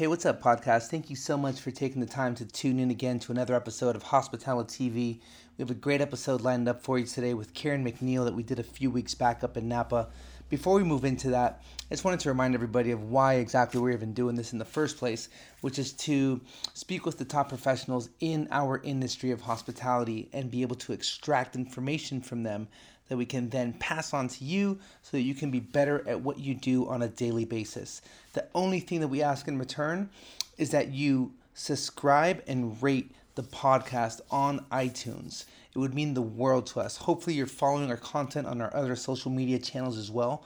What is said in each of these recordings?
Hey, what's up, podcast? Thank you so much for taking the time to tune in again to another episode of Hospitality TV. We have a great episode lined up for you today with Karen MacNeil that we did a few weeks back up in Napa. Before we move into that, I just wanted to remind everybody of why exactly we're even doing this in the first place, which is to speak with the top professionals in our industry of hospitality and be able to extract information from them that we can then pass on to you so that you can be better at what you do on a daily basis. The only thing that we ask in return is that you subscribe and rate the podcast on iTunes. It would mean the world to us. Hopefully, you're following our content on our other social media channels as well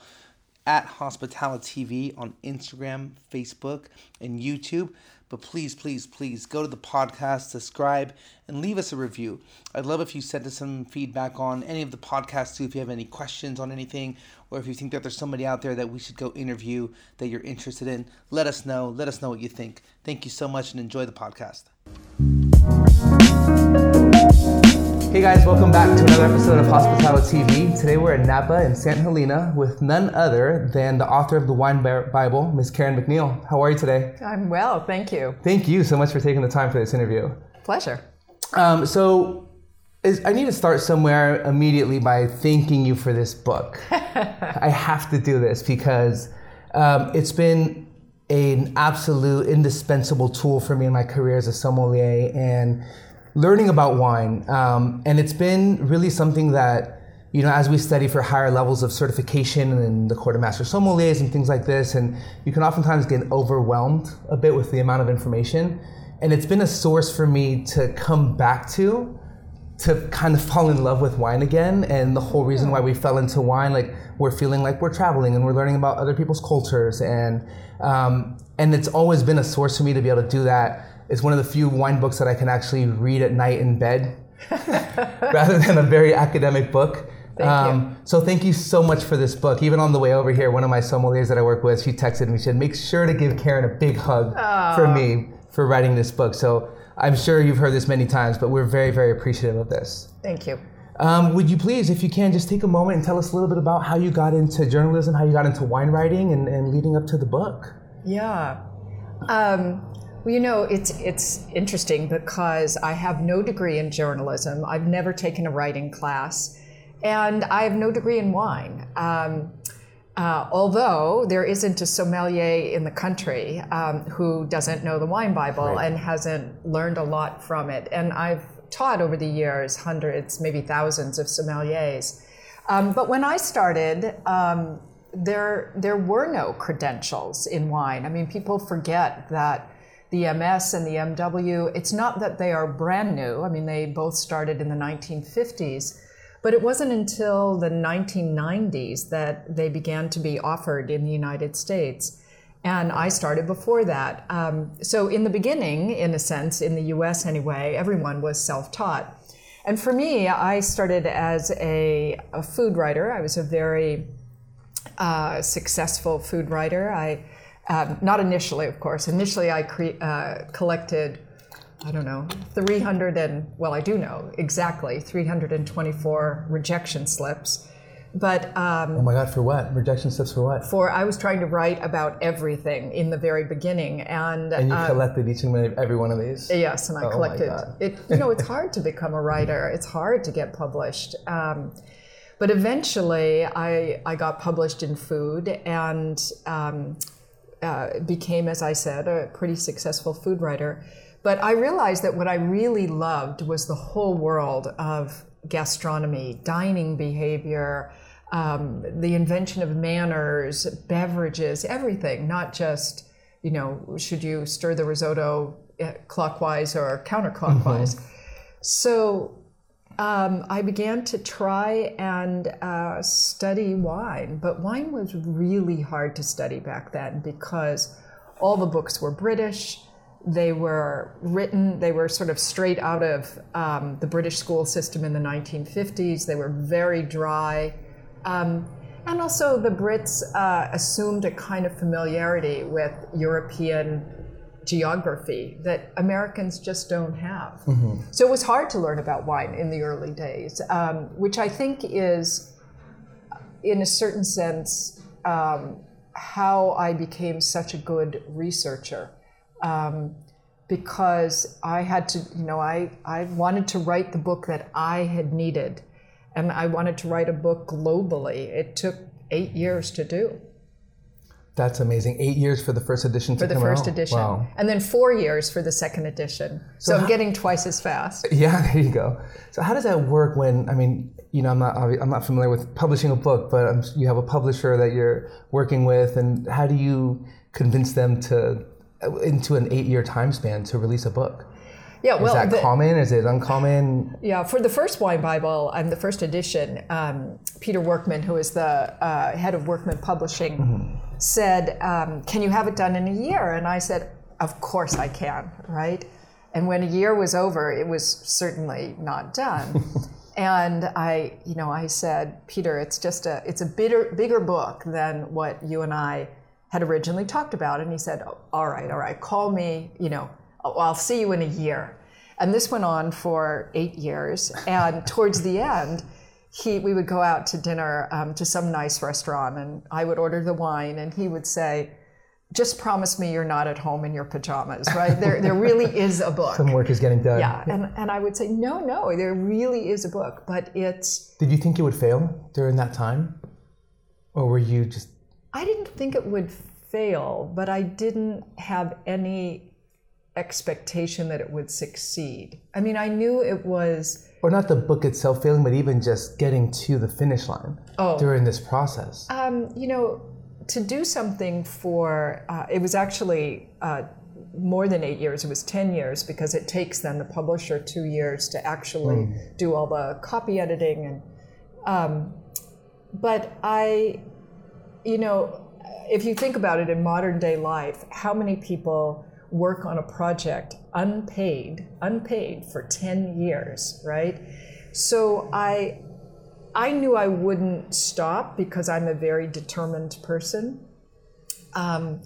at Hospitality TV on Instagram, Facebook, and YouTube. But please, please, please go to the podcast, subscribe, and leave us a review. I'd love if you sent us some feedback on any of the podcasts too. If you have any questions on anything, or if you think that there's somebody out there that we should go interview that you're interested in, let us know. Let us know what you think. Thank you so much and enjoy the podcast. Hey guys, welcome back to another episode of Hospitality TV. Today we're in Napa in Santa Helena with none other than the author of the Wine Bible, Miss Karen MacNeil. How are you today? I'm well, thank you. Thank you so much for taking the time for this interview. Pleasure. Um, so, is, I need to start somewhere immediately by thanking you for this book. I have to do this because um, it's been an absolute indispensable tool for me in my career as a sommelier and learning about wine. Um, and it's been really something that, you know, as we study for higher levels of certification in the Court of Master Sommeliers and things like this, and you can oftentimes get overwhelmed a bit with the amount of information. And it's been a source for me to come back to to kind of fall in love with wine again and the whole reason why we fell into wine like we're feeling like we're traveling and we're learning about other people's cultures and um, and it's always been a source for me to be able to do that it's one of the few wine books that I can actually read at night in bed rather than a very academic book. Thank um, you. So thank you so much for this book. Even on the way over here, one of my sommeliers that I work with, she texted me, she said, make sure to give Karen a big hug Aww. for me for writing this book. So I'm sure you've heard this many times, but we're very, very appreciative of this. Thank you. Um, would you please, if you can, just take a moment and tell us a little bit about how you got into journalism, how you got into wine writing, and, and leading up to the book? Yeah. Um, well, you know, it's it's interesting because I have no degree in journalism. I've never taken a writing class, and I have no degree in wine. Um, uh, although there isn't a sommelier in the country um, who doesn't know the Wine Bible right. and hasn't learned a lot from it, and I've taught over the years hundreds, maybe thousands of sommeliers. Um, but when I started, um, there there were no credentials in wine. I mean, people forget that the MS and the MW, it's not that they are brand new. I mean, they both started in the 1950s, but it wasn't until the 1990s that they began to be offered in the United States. And I started before that. Um, so, in the beginning, in a sense, in the US anyway, everyone was self taught. And for me, I started as a, a food writer. I was a very uh, successful food writer. I um, not initially, of course. Initially, I cre- uh, collected, I don't know, 300 and, well, I do know exactly, 324 rejection slips. But um, oh my God, for what? Rejection slips for what? For I was trying to write about everything in the very beginning, and and you uh, collected each and every one of these. Yes, and I oh collected it. You know, it's hard to become a writer. It's hard to get published. Um, but eventually, I I got published in Food, and um, uh, became, as I said, a pretty successful food writer. But I realized that what I really loved was the whole world of gastronomy, dining behavior, um, the invention of manners, beverages, everything, not just, you know, should you stir the risotto uh, clockwise or counterclockwise. Mm-hmm. So um, I began to try and uh, study wine, but wine was really hard to study back then because all the books were British. They were written, they were sort of straight out of um, the British school system in the 1950s. They were very dry. Um, and also, the Brits uh, assumed a kind of familiarity with European geography that Americans just don't have. Mm-hmm. So it was hard to learn about wine in the early days, um, which I think is, in a certain sense, um, how I became such a good researcher. um, because I had to, you know, I, I wanted to write the book that I had needed. And I wanted to write a book globally. It took eight years to do. That's amazing. Eight years for the first edition for the first edition, wow. and then four years for the second edition. So, so I'm how, getting twice as fast. Yeah, there you go. So how does that work? When I mean, you know, I'm not I'm not familiar with publishing a book, but I'm, you have a publisher that you're working with, and how do you convince them to into an eight year time span to release a book? Yeah, well, is that the, common? Is it uncommon? Yeah, for the first wine Bible and the first edition, um, Peter Workman, who is the uh, head of Workman Publishing, mm-hmm. Said, um, "Can you have it done in a year?" And I said, "Of course I can." Right. And when a year was over, it was certainly not done. and I, you know, I said, Peter, it's just a, it's a bigger, bigger book than what you and I had originally talked about. And he said, oh, all right, all right, call me, you know, I'll see you in a year. And this went on for eight years. And towards the end, he, we would go out to dinner um, to some nice restaurant, and I would order the wine, and he would say, just promise me you're not at home in your pajamas, right? There, there really is a book. Some work is getting done. Yeah, and, and I would say, no, no, there really is a book, but it's. Did you think it would fail during that time? Or were you just. I didn't think it would fail, but I didn't have any expectation that it would succeed. I mean, I knew it was. Or not the book itself failing, but even just getting to the finish line oh. during this process. Um, you know, to do something for, uh, it was actually uh, more than eight years, it was 10 years because it takes then the publisher two years to actually mm. do all the copy editing. and. Um, but I, you know, if you think about it in modern day life, how many people work on a project unpaid, unpaid for 10 years, right? So I I knew I wouldn't stop because I'm a very determined person. Um,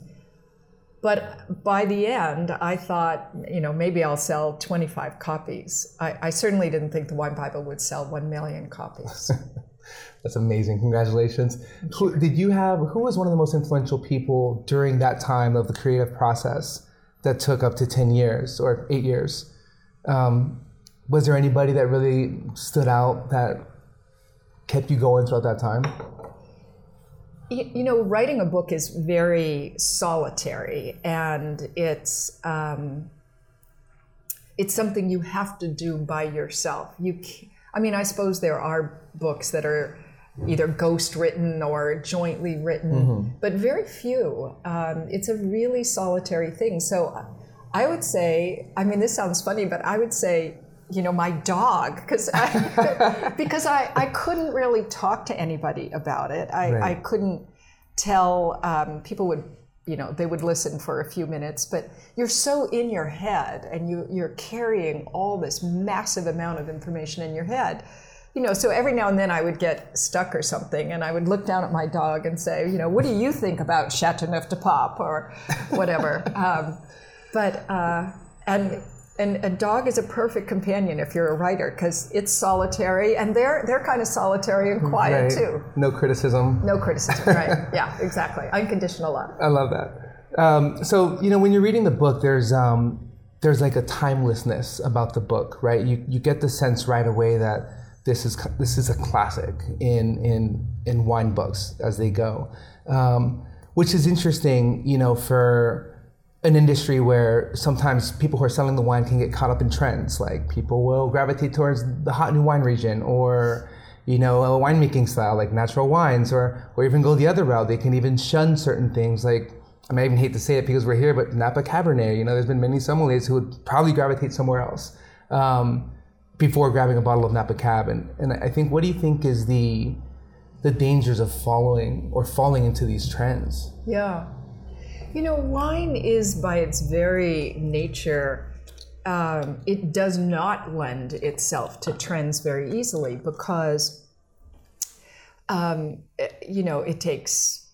but by the end, I thought, you know, maybe I'll sell 25 copies. I, I certainly didn't think the Wine Bible would sell 1 million copies. That's amazing. Congratulations. Who, did you have, who was one of the most influential people during that time of the creative process? That took up to 10 years or eight years. Um, was there anybody that really stood out that kept you going throughout that time? You, know, writing a book is very solitary, and it's um, it's something you have to do by yourself. You, I mean, I suppose there are books that are either ghost written or jointly written, mm-hmm. but very few. Um, it's a really solitary thing. So I would say, I mean, this sounds funny, but I would say, you know, my dog, because I, because I, I couldn't really talk to anybody about it. I, right. I couldn't tell, um, people would, you know, they would listen for a few minutes, but you're so in your head and you, you're carrying all this massive amount of information in your head you know, so every now and then I would get stuck or something, and I would look down at my dog and say, you know, what do you think about Chateauneuf-du-Pape or whatever? um, but uh, and and a dog is a perfect companion if you're a writer because it's solitary, and they're they're kind of solitary and quiet right. too. No criticism. No criticism. Right? yeah, exactly. Unconditional love. I love that. Um, so you know, when you're reading the book, there's um, there's like a timelessness about the book, right? You you get the sense right away that this is this is a classic in in in wine books as they go, um, which is interesting, you know, for an industry where sometimes people who are selling the wine can get caught up in trends. Like people will gravitate towards the hot new wine region or you know a winemaking style like natural wines, or or even go the other route. They can even shun certain things like. I I even hate to say it because we're here, but Napa Cabernet. You know, there's been many sommeliers who would probably gravitate somewhere else. Um, before grabbing a bottle of Napa Cab. And, and I think, what do you think is the the dangers of following or falling into these trends? Yeah. You know, wine is by its very nature, um, it does not lend itself to trends very easily because, um, you know, it takes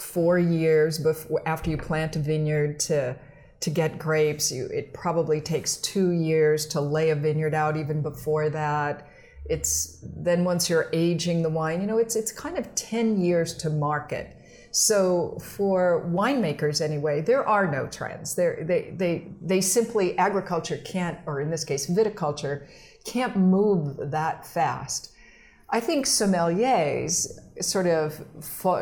four years before after you plant a vineyard to to get grapes. You, it probably takes two years to lay a vineyard out, even before that. It's then once you're aging the wine, you know, it's it's kind of ten years to market. So for winemakers anyway, there are no trends. They're, they they they simply agriculture can't, or in this case, viticulture can't move that fast. I think sommeliers sort of,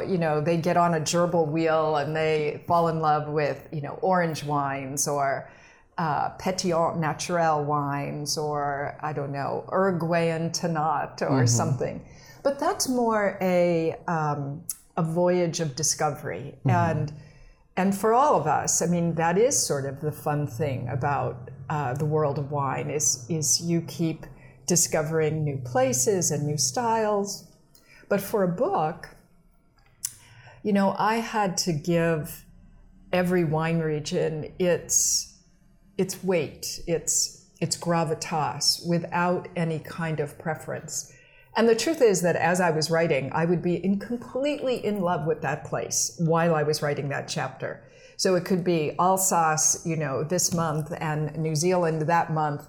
you know, they get on a gerbil wheel and they fall in love with, you know, orange wines or uh, Pétillant Naturel wines or, I don't know, Uruguayan Tannat or mm-hmm. something. But that's more a, um, a voyage of discovery. Mm-hmm. And, and for all of us, I mean, that is sort of the fun thing about uh, the world of wine is, is you keep discovering new places and new styles. But for a book, you know, I had to give every wine region its its weight, its its gravitas without any kind of preference. And the truth is that as I was writing, I would be in completely in love with that place while I was writing that chapter. So it could be Alsace, you know, this month and New Zealand that month,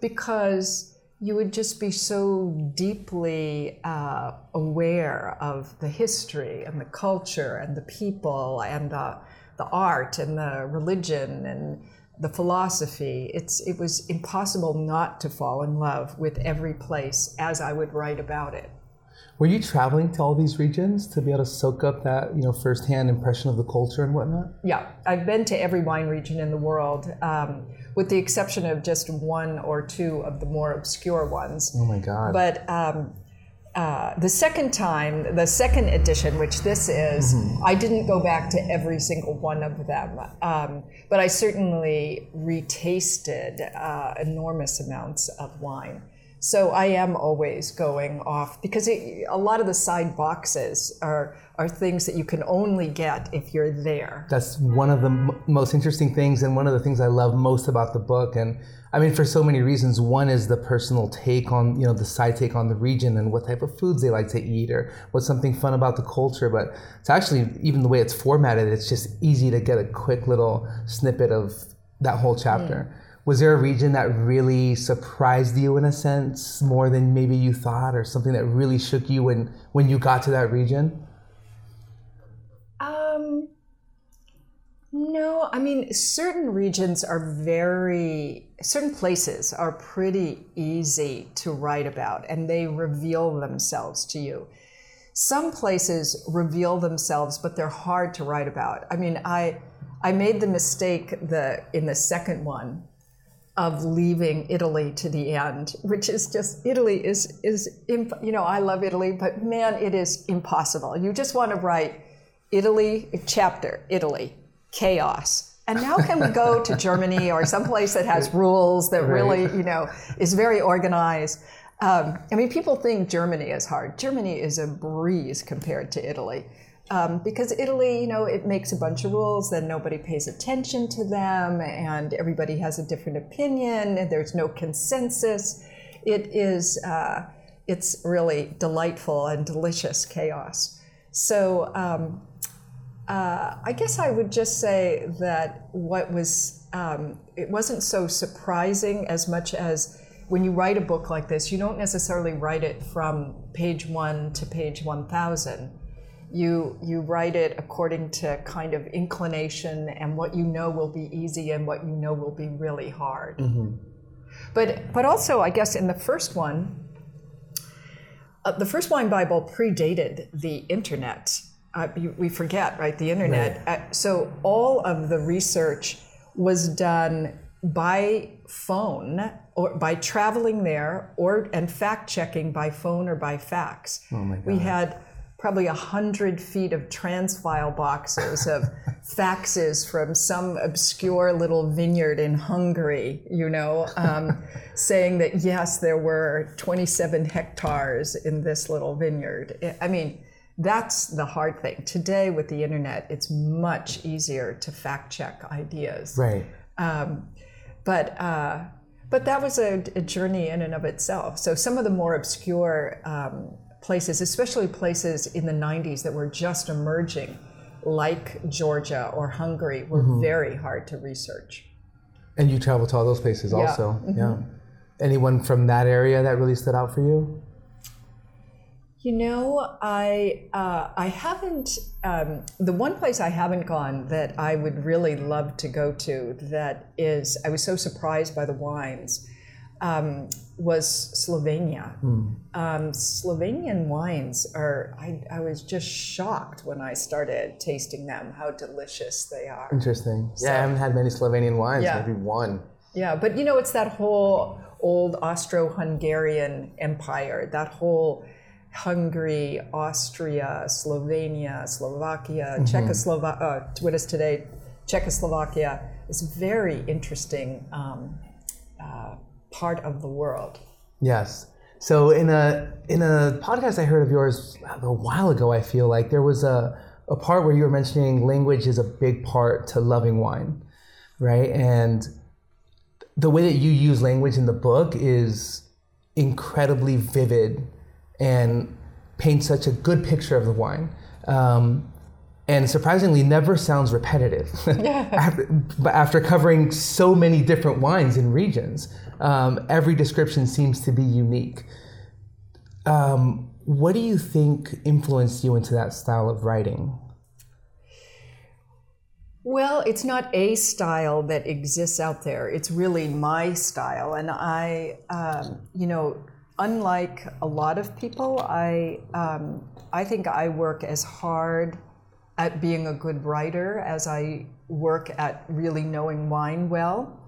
because you would just be so deeply uh, aware of the history and the culture and the people and the, the art and the religion and the philosophy. It's, it was impossible not to fall in love with every place as I would write about it. Were you traveling to all these regions to be able to soak up that you know firsthand impression of the culture and whatnot? Yeah, I've been to every wine region in the world, um, with the exception of just one or two of the more obscure ones. Oh my God! But um, uh, the second time, the second edition, which this is, mm-hmm. I didn't go back to every single one of them, um, but I certainly retasted uh, enormous amounts of wine. So I am always going off because it, a lot of the side boxes are are things that you can only get if you're there. That's one of the m- most interesting things, and one of the things I love most about the book. And I mean, for so many reasons. One is the personal take on you know the side take on the region and what type of foods they like to eat, or what's something fun about the culture. But it's actually even the way it's formatted. It's just easy to get a quick little snippet of that whole chapter. Mm was there a region that really surprised you in a sense more than maybe you thought or something that really shook you when when you got to that region? Um no i mean certain regions are very certain places are pretty easy to write about and they reveal themselves to you. Some places reveal themselves but they're hard to write about. I mean i i made the mistake the in the second one of leaving Italy to the end, which is just Italy is is you know I love Italy, but man, it is impossible. You just want to write Italy chapter Italy chaos. And now can we go to Germany or someplace that has rules that really you know is very organized? Um, I mean, people think Germany is hard. Germany is a breeze compared to Italy. Um, because Italy, you know, it makes a bunch of rules, then nobody pays attention to them, and everybody has a different opinion, and there's no consensus. It is, uh, it's really delightful and delicious chaos. So um, uh, I guess I would just say that what was, um, it wasn't so surprising as much as when you write a book like this, you don't necessarily write it from page one to page 1000 you you write it according to kind of inclination and what you know will be easy and what you know will be really hard. Mm-hmm. But but also, I guess in the first one, uh, the first wine Bible predated the internet. Uh, we forget, right? The internet. Right. Uh, so all of the research was done by phone or by traveling there, or and fact checking by phone or by fax. Oh we had probably a hundred feet of transfile boxes of faxes from some obscure little vineyard in Hungary, you know, um, saying that yes, there were 27 hectares in this little vineyard. I mean, that's the hard thing. Today, with the internet, it's much easier to fact check ideas. Right. Um, but uh, but that was a, a, journey in and of itself. So some of the more obscure um, places, especially places in the 90s that were just emerging, like Georgia or Hungary, were mm-hmm. very hard to research. And you traveled to all those places yeah. also. Mm-hmm. Yeah. Anyone from that area that really stood out for you? You know, I uh, I haven't. Um, the one place I haven't gone that I would really love to go to that is I was so surprised by the wines um, was Slovenia. Hmm. Um, Slovenian wines are. I, I was just shocked when I started tasting them how delicious they are. Interesting. Yeah, I haven't had many Slovenian wines. Yeah. Maybe one. Yeah, but you know, it's that whole old Austro-Hungarian empire, that whole Hungary, Austria, Slovenia, Slovakia, Czechoslovakia, uh, what is today Czechoslovakia, is very interesting um, uh, part of the world. Yes. So in a in a podcast I heard of yours a while ago, I feel like there was a a part where you were mentioning language is a big part to loving wine, right? And the way that you use language in the book is incredibly vivid and paints such a good picture of the wine. Um, and surprisingly, never sounds repetitive. after, but after covering so many different wines and regions, um, every description seems to be unique. Um, what do you think influenced you into that style of writing? Well, it's not a style that exists out there. It's really my style. And I, um, you know, unlike a lot of people, I, um, I think I work as hard at being a good writer as I work at really knowing wine well.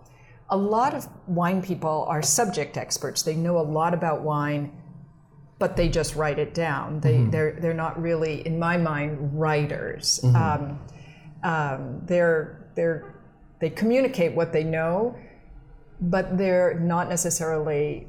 A lot of wine people are subject experts. They know a lot about wine, but they just write it down. They, they're, they're not really, in my mind, writers. Um, um, they're they're they communicate what they know, but they're not necessarily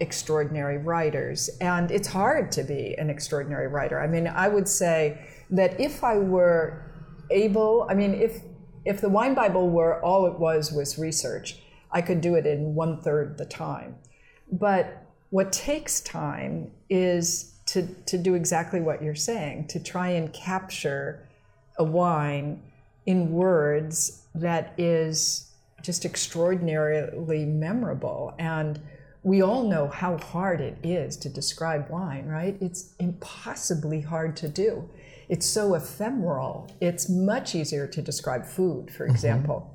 extraordinary writers. And it's hard to be an extraordinary writer. I mean, I would say that if I were able, I mean, if if the Wine Bible were all it was was research, I could do it in one third the time. But what takes time is to, to do exactly what you're saying, to try and capture a wine in words that is just extraordinarily memorable. And we all know how hard it is to describe wine, right? It's impossibly hard to do. It's so ephemeral. It's much easier to describe food, for example.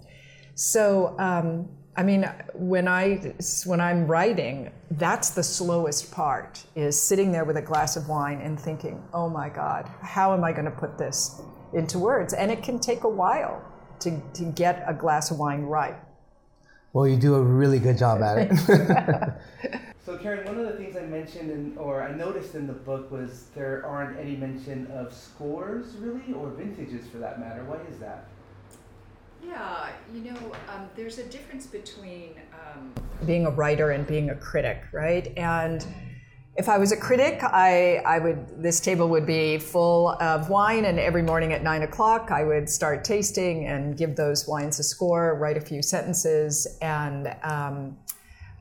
So, um, I mean, when I when I'm writing, that's the slowest part. Is sitting there with a glass of wine and thinking, "Oh my God, how am I going to put this into words?" And it can take a while to to get a glass of wine right. Well, you do a really good job at it. so, Karen, one of the things I mentioned in, or I noticed in the book was there aren't any mention of scores, really, or vintages for that matter. Why is that? Yeah, you know, um, there's a difference between um, being a writer and being a critic, right? And if I was a critic, I, I would this table would be full of wine, and every morning at nine o'clock, I would start tasting and give those wines a score, write a few sentences, and um,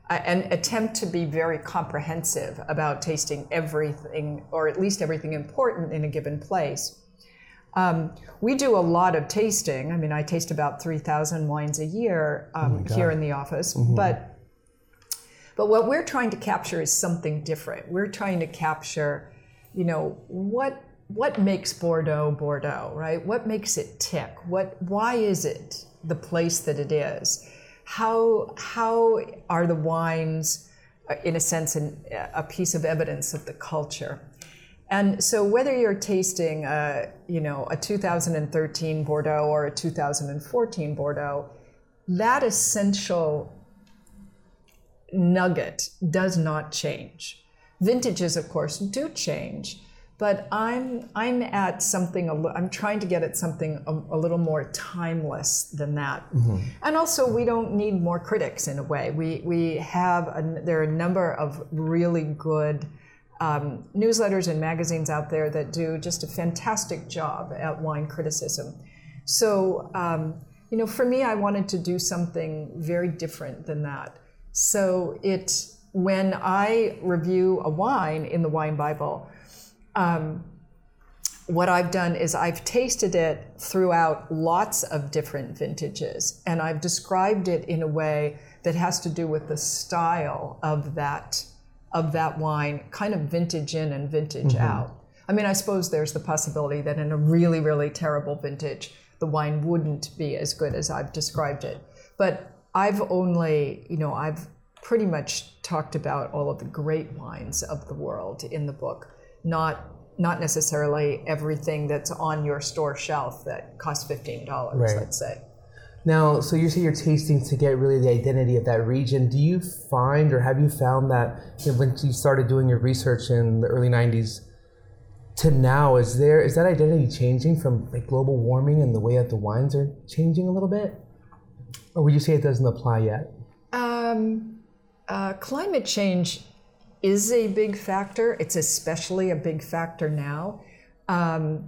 and attempt to be very comprehensive about tasting everything, or at least everything important in a given place. Um, we do a lot of tasting. I mean, I taste about 3,000 wines a year um, here in the office. But, but what we're trying to capture is something different. We're trying to capture, you know, what, what makes Bordeaux Bordeaux, right? What makes it tick? What, why is it the place that it is? How, how are the wines, uh, in a sense, an, a piece of evidence of the culture? And so, whether you're tasting, a, you know, a 2013 Bordeaux or a 2014 Bordeaux, that essential nugget does not change. Vintages, of course, do change, but I'm I'm at something. I'm trying to get at something a, a little more timeless than that. And also, we don't need more critics in a way. We we have a, there are a number of really good um, newsletters and magazines out there that do just a fantastic job at wine criticism. So, um, you know, for me, I wanted to do something very different than that. So, it when I review a wine in the Wine Bible, um, what I've done is I've tasted it throughout lots of different vintages, and I've described it in a way that has to do with the style of that of that wine, kind of vintage in and vintage Mm-hmm. out. I mean, I suppose there's the possibility that in a really, really terrible vintage, the wine wouldn't be as good as I've described it. But I've only, you know, I've pretty much talked about all of the great wines of the world in the book, not not necessarily everything that's on your store shelf that costs fifteen dollars, Right. let's say. Now, so you say you're tasting to get really the identity of that region. Do you find, or have you found that you know, when you started doing your research in the early '90s to now, is there is that identity changing from like global warming and the way that the wines are changing a little bit, or would you say it doesn't apply yet? Um, uh, climate change is a big factor. It's especially a big factor now. Um,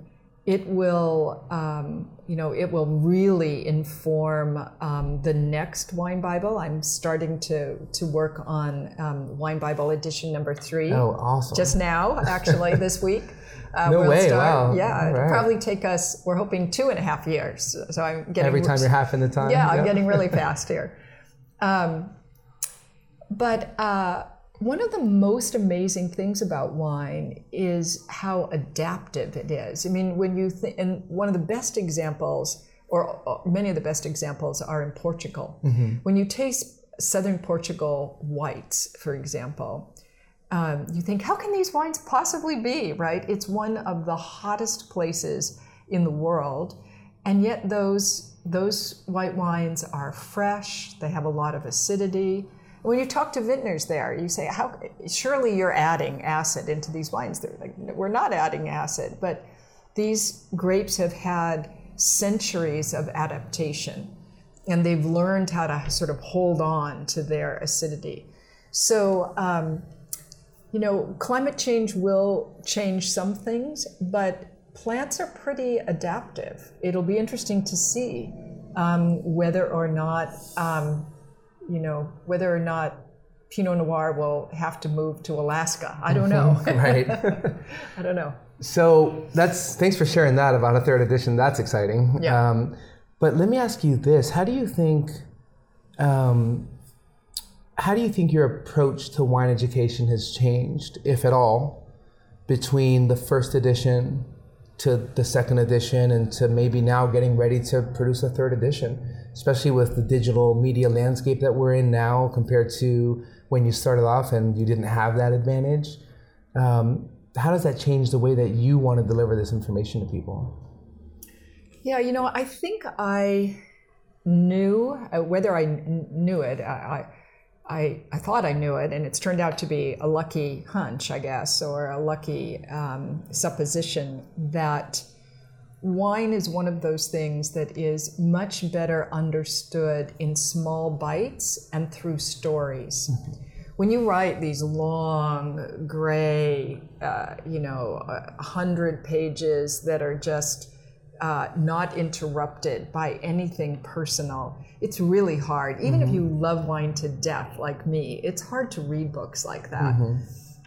it will, um, you know, it will really inform um, the next Wine Bible. I'm starting to to work on um, Wine Bible edition number three Oh, awesome! just now, actually, this week. Uh, No way, wow. Yeah, right. probably take us. We're hoping two and a half years. So I'm getting every time you're half in the time. yeah, I'm getting really fast here. Um, but uh, one of the most amazing things about wine is how adaptive it is. I mean, when you think, and one of the best examples, or many of the best examples, are in Portugal. When you taste southern Portugal whites, for example, um, you think, how can these wines possibly be, right? It's one of the hottest places in the world, and yet those those white wines are fresh. They have a lot of acidity. When you talk to vintners there, you say, "How? Surely you're adding acid into these wines." They're like, "We're not adding acid, but these grapes have had centuries of adaptation, and they've learned how to sort of hold on to their acidity." So. Um, you know, climate change will change some things, but plants are pretty adaptive. It'll be interesting to see um, whether or not, um, you know, whether or not Pinot Noir will have to move to Alaska. I don't know. right. I don't know. So that's thanks for sharing that about a third edition. That's exciting. Yeah. Um, but let me ask you this: How do you think? Um, how do you think your approach to wine education has changed, if at all, between the first edition to the second edition and to maybe now getting ready to produce a third edition, especially with the digital media landscape that we're in now compared to when you started off and you didn't have that advantage? Um, how does that change the way that you want to deliver this information to people? Yeah, you know, I think I knew uh, whether I knew it. I, I, I thought I knew it, and it's turned out to be a lucky hunch, I guess, or a lucky um, supposition that wine is one of those things that is much better understood in small bites and through stories. When you write these long, gray, uh, you know, a hundred pages that are just uh, not interrupted by anything personal, it's really hard. Even if you love wine to death, like me, it's hard to read books like that.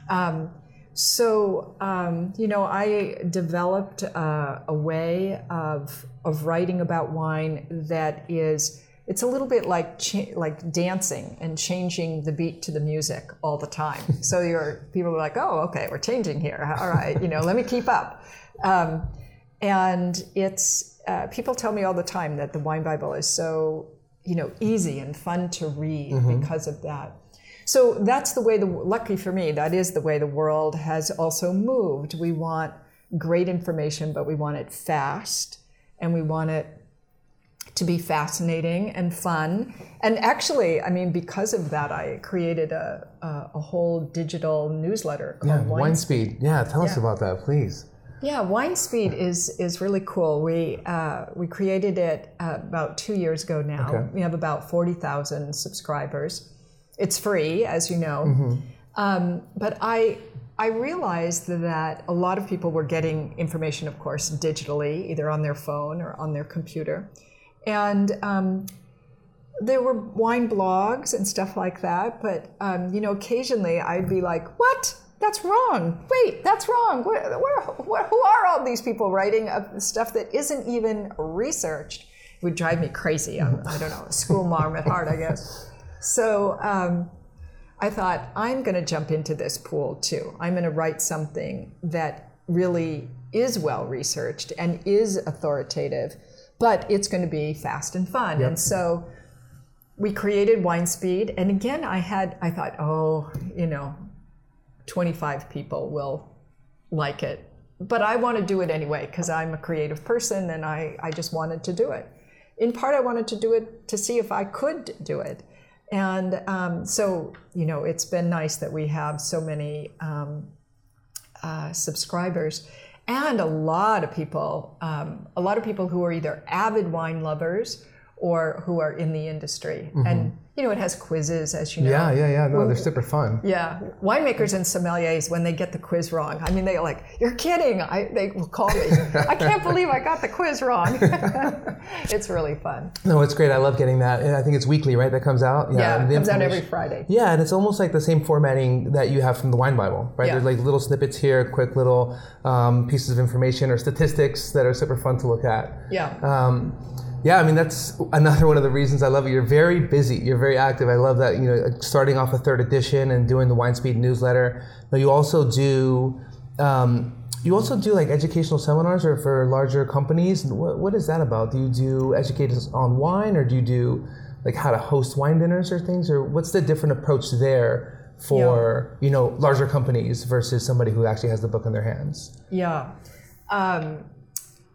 Um, so, um, you know, I developed uh, a way of, of writing about wine that is, it's a little bit like cha- like dancing and changing the beat to the music all the time. so your people are like, oh, okay, we're changing here. All right, you know, let me keep up. Um, and it's uh, people tell me all the time that the Wine Bible is so you know easy and fun to read because of that. So that's the way the lucky for me that is the way the world has also moved. We want great information, but we want it fast, and we want it to be fascinating and fun. And actually, I mean, because of that, I created a a, a whole digital newsletter called Yeah, Wine wine speed. Yeah, tell us about that, please. yeah, Wine Speed is is really cool. We uh, we created it uh, about two years ago now. Okay. We have about forty thousand subscribers. It's free, as you know. Um, but I I realized that a lot of people were getting information, of course, digitally, either on their phone or on their computer, and um, there were wine blogs and stuff like that. But um, you know, occasionally I'd be like, "What? That's wrong. Wait, that's wrong. Where, where, where, who are all these people writing stuff that isn't even researched?" It would drive me crazy. I'm, I don't know, a school mom at heart, I guess. So um, I thought, I'm going to jump into this pool too. I'm going to write something that really is well researched and is authoritative, but it's going to be fast and fun. Yep. And so we created Wine Speed. And again, I had, I thought, oh, you know, 25 people will like it. But I want to do it anyway because I'm a creative person and I, I just wanted to do it. In part, I wanted to do it to see if I could do it. And um, so, you know, it's been nice that we have so many um, uh, subscribers and a lot of people, um, a lot of people who are either avid wine lovers or who are in the industry. And, you know, it has quizzes, as you know. Yeah, yeah, yeah. No, they're super fun. Yeah, winemakers and sommeliers, when they get the quiz wrong, I mean, they're like, "You're kidding!" I, they will call me. I can't believe I got the quiz wrong. it's really fun. No, it's great. I love getting that. And I think it's weekly, right? That comes out. Yeah, and it comes out every Friday. Yeah, and it's almost like the same formatting that you have from the Wine Bible, right? Yeah. There's like little snippets here, quick little um, pieces of information or statistics that are super fun to look at. Yeah, Um, yeah, I mean that's another one of the reasons I love it. You're very busy. You're very active. I love that. You know, starting off a third edition and doing the Wine Speed newsletter. But you also do. Um, you also do like educational seminars or for larger companies. What, what is that about? Do you do educators on wine, or do you do like how to host wine dinners or things, or what's the different approach there for you know larger companies versus somebody who actually has the book in their hands? yeah. Um,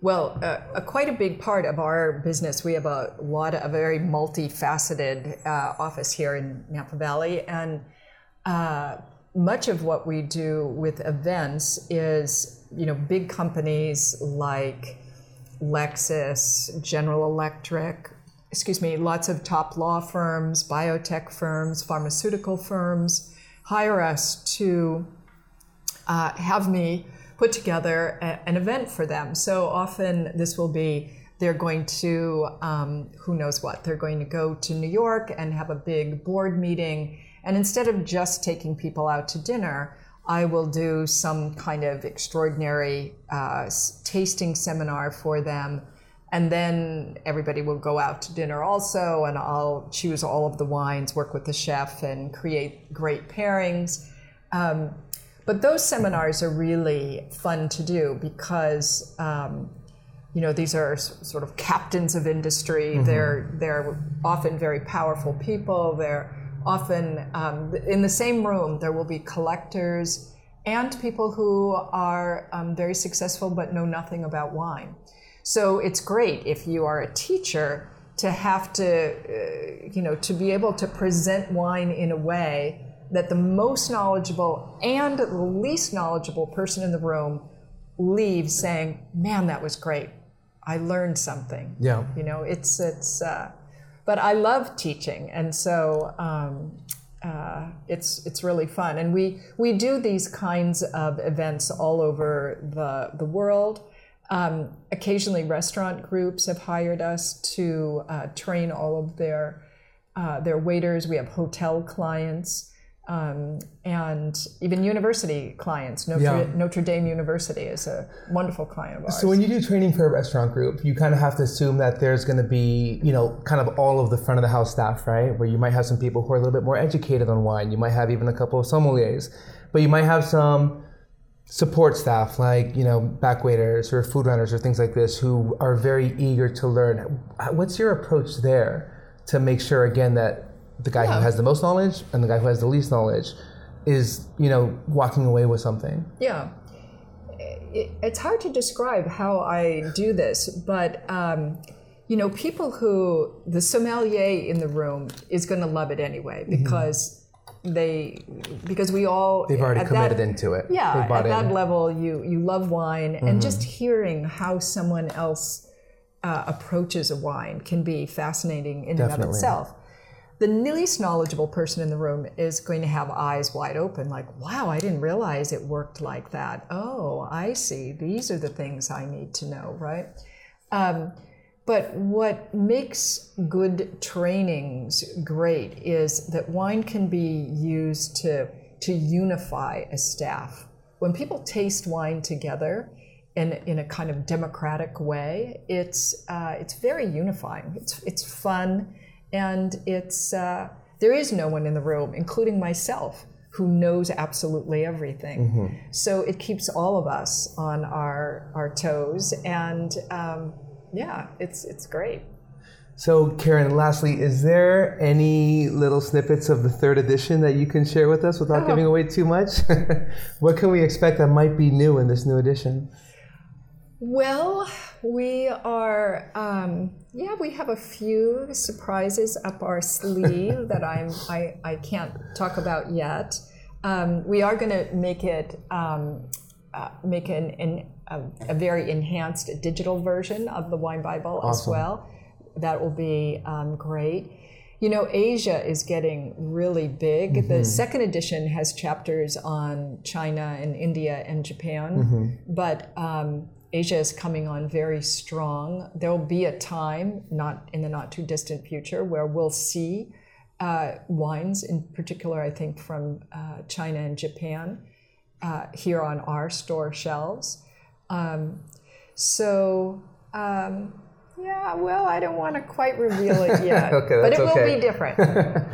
well, uh, a, quite a big part of our business. We have a lot of a very multifaceted uh, office here in Napa Valley, and uh, much of what we do with events is, you know, big companies like Lexus, General Electric, excuse me, lots of top law firms, biotech firms, pharmaceutical firms hire us to uh, have me put together a, an event for them. So often this will be they're going to, um, who knows what, they're going to go to New York and have a big board meeting. And instead of just taking people out to dinner, I will do some kind of extraordinary uh, tasting seminar for them. And then everybody will go out to dinner also, and I'll choose all of the wines, work with the chef, and create great pairings. Um, but those seminars are really fun to do because um, you know these are sort of captains of industry. They're they're often very powerful people. They're often um, in the same room. There will be collectors and people who are um, very successful but know nothing about wine. So it's great if you are a teacher to have to, uh, you know, to be able to present wine in a way that the most knowledgeable and the least knowledgeable person in the room leaves saying, "Man, that was great. I learned something." Yeah. You know, it's it's. Uh, but I love teaching, and so um, uh, it's it's really fun. And we we do these kinds of events all over the the world. Um, occasionally, restaurant groups have hired us to uh, train all of their uh, their waiters. We have hotel clients um, and even university clients. Notre, Yeah. Notre Dame University is a wonderful client of ours. So when you do training for a restaurant group, you kind of have to assume that there's going to be, you know, kind of all of the front of the house staff, right? Where you might have some people who are a little bit more educated on wine. You might have even a couple of sommeliers, but you might have some support staff like, you know, back waiters or food runners or things like this who are very eager to learn. What's your approach there to make sure again that the guy who has the most knowledge and the guy who has the least knowledge is, you know, walking away with something? Yeah. It's hard to describe how I do this, but um, you know, people who the sommelier in the room is going to love it anyway because they because we all Mm-hmm. They've already committed that- into it. Yeah, at bought that level, you you love wine, and just hearing how someone else uh, approaches a wine can be fascinating in and of itself. The least knowledgeable person in the room is going to have eyes wide open, like, "Wow, I didn't realize it worked like that. Oh, I see. These are the things I need to know." Right. Um, but what makes good trainings great is that wine can be used to, to unify a staff. When people taste wine together in, in a kind of democratic way, it's, uh, it's very unifying. It's, it's fun and it's, uh, there is no one in the room, including myself, who knows absolutely everything. So it keeps all of us on our our toes, and um, yeah, it's it's great. So, Karen, lastly, is there any little snippets of the third edition that you can share with us without giving away too much? what can we expect that might be new in this new edition? Well, we are, um, yeah, we have a few surprises up our sleeve that I'm, I, I can't talk about yet. Um, we are going to make it, um, uh, make an, an, a, a very enhanced digital version of the Wine Bible as well. That will be um, great. You know, Asia is getting really big. The second edition has chapters on China and India and Japan, but um, Asia is coming on very strong. There will be a time, not in the not too distant future, where we'll see uh, wines, in particular, I think from uh, China and Japan, uh, here on our store shelves. Um, so, um, yeah, well, I don't want to quite reveal it yet, Okay, but it that's will be different.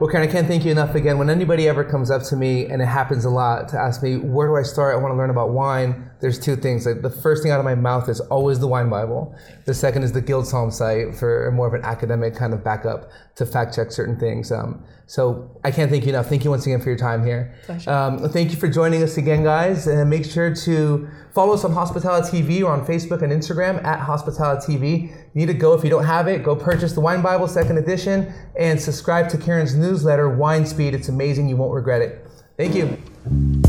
Well, Karen, I can't thank you enough again. When anybody ever comes up to me, and it happens a lot, to ask me, where do I start? I want to learn about wine. There's two things. Like, the first thing out of my mouth is always the Wine Bible. The second is the GuildSomm site for more of an academic kind of backup to fact check certain things. Um, so I can't thank you enough. Thank you once again for your time here. Um, thank you for joining us again, guys. And make sure to follow us on Hospitality TV or on Facebook and Instagram at Hospitality TV. You need to go if you don't have it. Go purchase the Wine Bible second edition and subscribe to Karen's newsletter, WineSpeed. It's amazing. You won't regret it. Thank you.